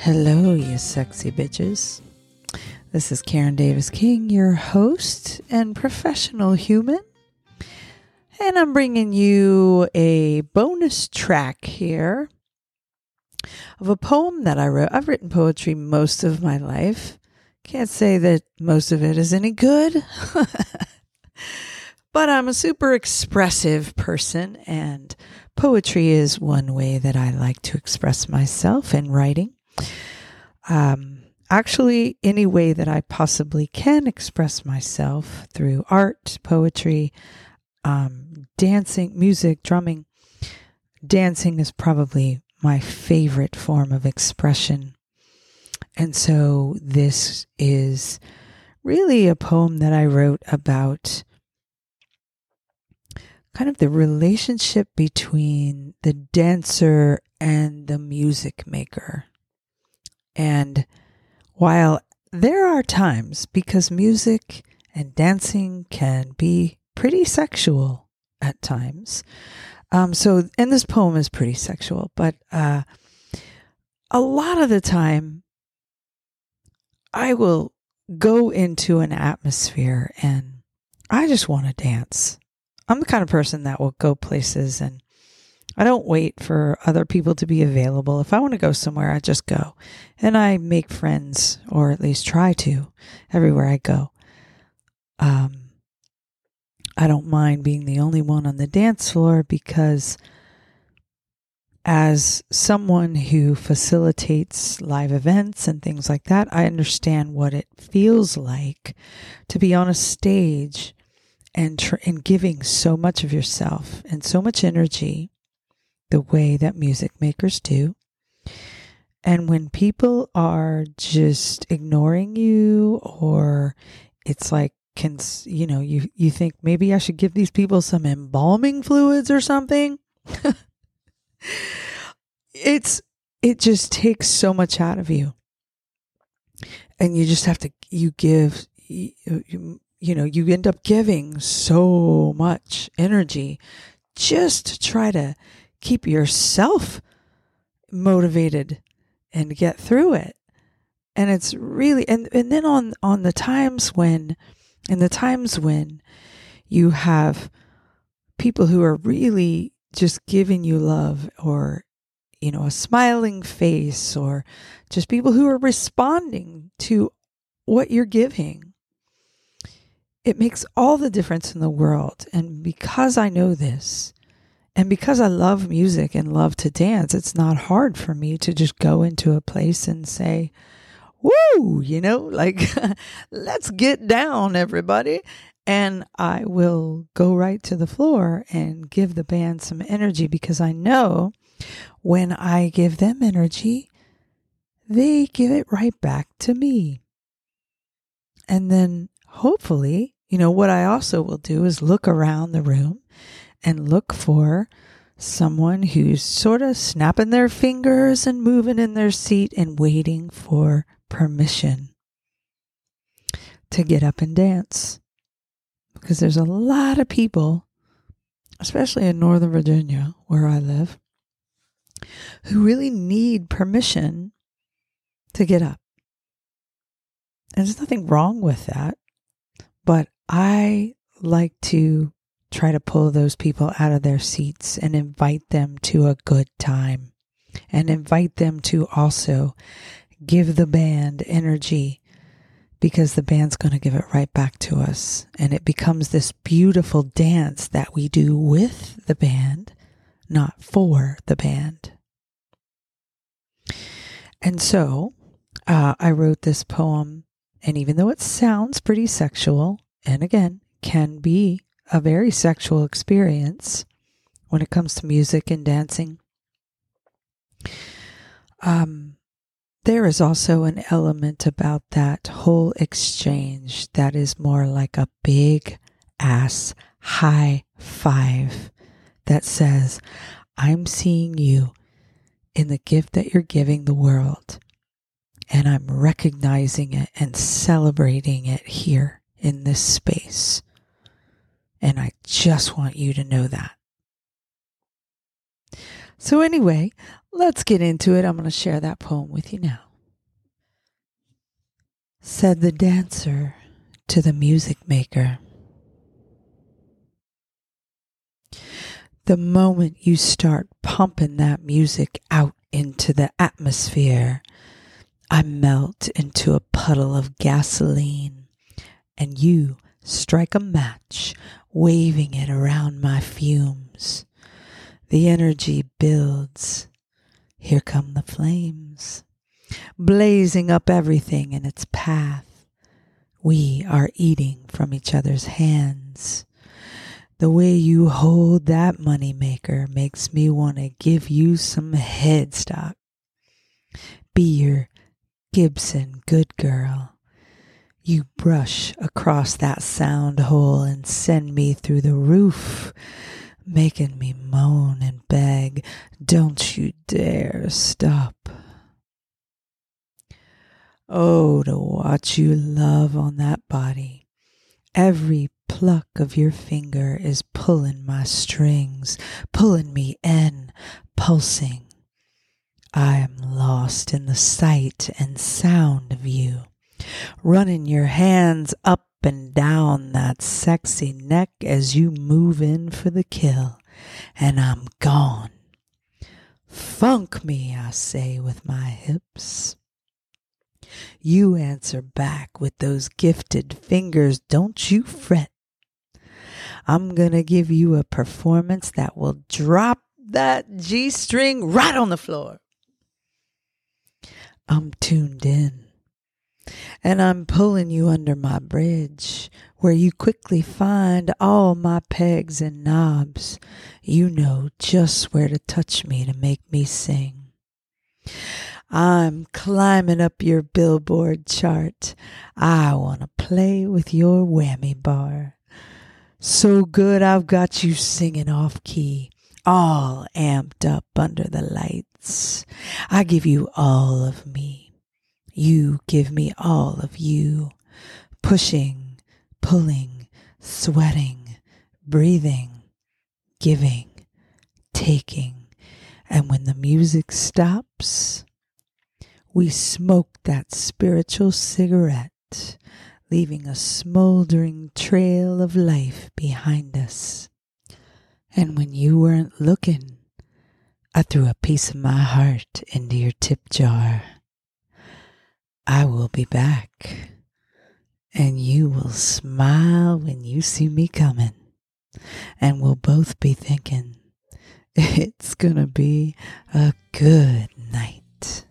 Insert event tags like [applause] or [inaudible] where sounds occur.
Hello, you sexy bitches. This is Karen Davis King, your host and professional human. And I'm bringing you a bonus track here of a poem that I wrote. I've written poetry most of my life. Can't say that most of it is any good, [laughs] but I'm a super expressive person, and poetry is one way that I like to express myself in writing um, actually any way that I possibly can express myself through art, poetry, um, dancing, music, drumming. Dancing is probably my favorite form of expression. And so this is really a poem that I wrote about kind of the relationship between the dancer and the music maker. And while there are times because music and dancing can be pretty sexual at times. Um, so, and this poem is pretty sexual, but uh, a lot of the time, I will go into an atmosphere and I just want to dance. I'm the kind of person that will go places and I don't wait for other people to be available. If I want to go somewhere, I just go. And I make friends, or at least try to, everywhere I go. Um, I don't mind being the only one on the dance floor because, as someone who facilitates live events and things like that, I understand what it feels like to be on a stage and, tr- and giving so much of yourself and so much energy the way that music makers do. And when people are just ignoring you or it's like can you know you you think maybe I should give these people some embalming fluids or something? [laughs] it's it just takes so much out of you. And you just have to you give you, you know you end up giving so much energy just to try to keep yourself motivated and get through it. And it's really and, and then on on the times when in the times when you have people who are really just giving you love or you know a smiling face or just people who are responding to what you're giving it makes all the difference in the world and because i know this and because I love music and love to dance, it's not hard for me to just go into a place and say, Woo, you know, [laughs] like, let's get down, everybody. And I will go right to the floor and give the band some energy because I know when I give them energy, they give it right back to me. And then hopefully, you know, what I also will do is look around the room and look for someone who's sort of snapping their fingers and moving in their seat and waiting for permission to get up and dance. Because there's a lot of people, especially in Northern Virginia, where I live, who really need permission to get up. And there's nothing wrong with that. But I like to try to pull those people out of their seats and invite them to a good time and invite them to also give the band energy because the band's going to give it right back to us. And it becomes this beautiful dance that we do with the band, not for the band. And so uh, I wrote this poem, and even though it sounds pretty sexual, and again, can be a very sexual experience when it comes to music and dancing. Um, there is also an element about that whole exchange that is more like a big ass high five that says, I'm seeing you in the gift that you're giving the world. And I'm recognizing it and celebrating it here in this space. And I just want you to know that. So, anyway, let's get into it. I'm going to share that poem with you now. said the dancer to the music maker. The moment you start pumping that music out into the atmosphere, I melt into a puddle of gasoline, and you strike a match, waving it around my fumes. The energy builds. Here come the flames, blazing up everything in its path. We are eating from each other's hands. The way you hold that moneymaker makes me want to give you some headstock. Be your Gibson good girl. You brush across that sound hole and send me through the roof, making me moan and beg, Don't you dare stop. Oh, to watch you love on that body. Every pluck of your finger is pulling my strings, pulling me in, pulsing. I am lost in the sight and sound of you, running your hands up and down that sexy neck as you move in for the kill, and I'm gone. Funk me, I say with my hips. You answer back with those gifted fingers, don't you fret. I'm to give you a performance that will drop that G string right on the floor. I'm tuned in. And I'm pulling you under my bridge, where you quickly find all my pegs and knobs. You know just where to touch me to make me sing. I'm climbing up your billboard chart. I want to play with your whammy bar. So good I've got you singing off key, all amped up under the lights. I give you all of me. You give me all of you. Pushing, pulling, sweating, breathing, giving, taking. And when the music stops, we smoke that spiritual cigarette leaving a smoldering trail of life behind us. And when you weren't looking, I threw a piece of my heart into your tip jar. I will be back, and you will smile when you see me coming, and we'll both be thinking, [laughs] it's gonna be a good night.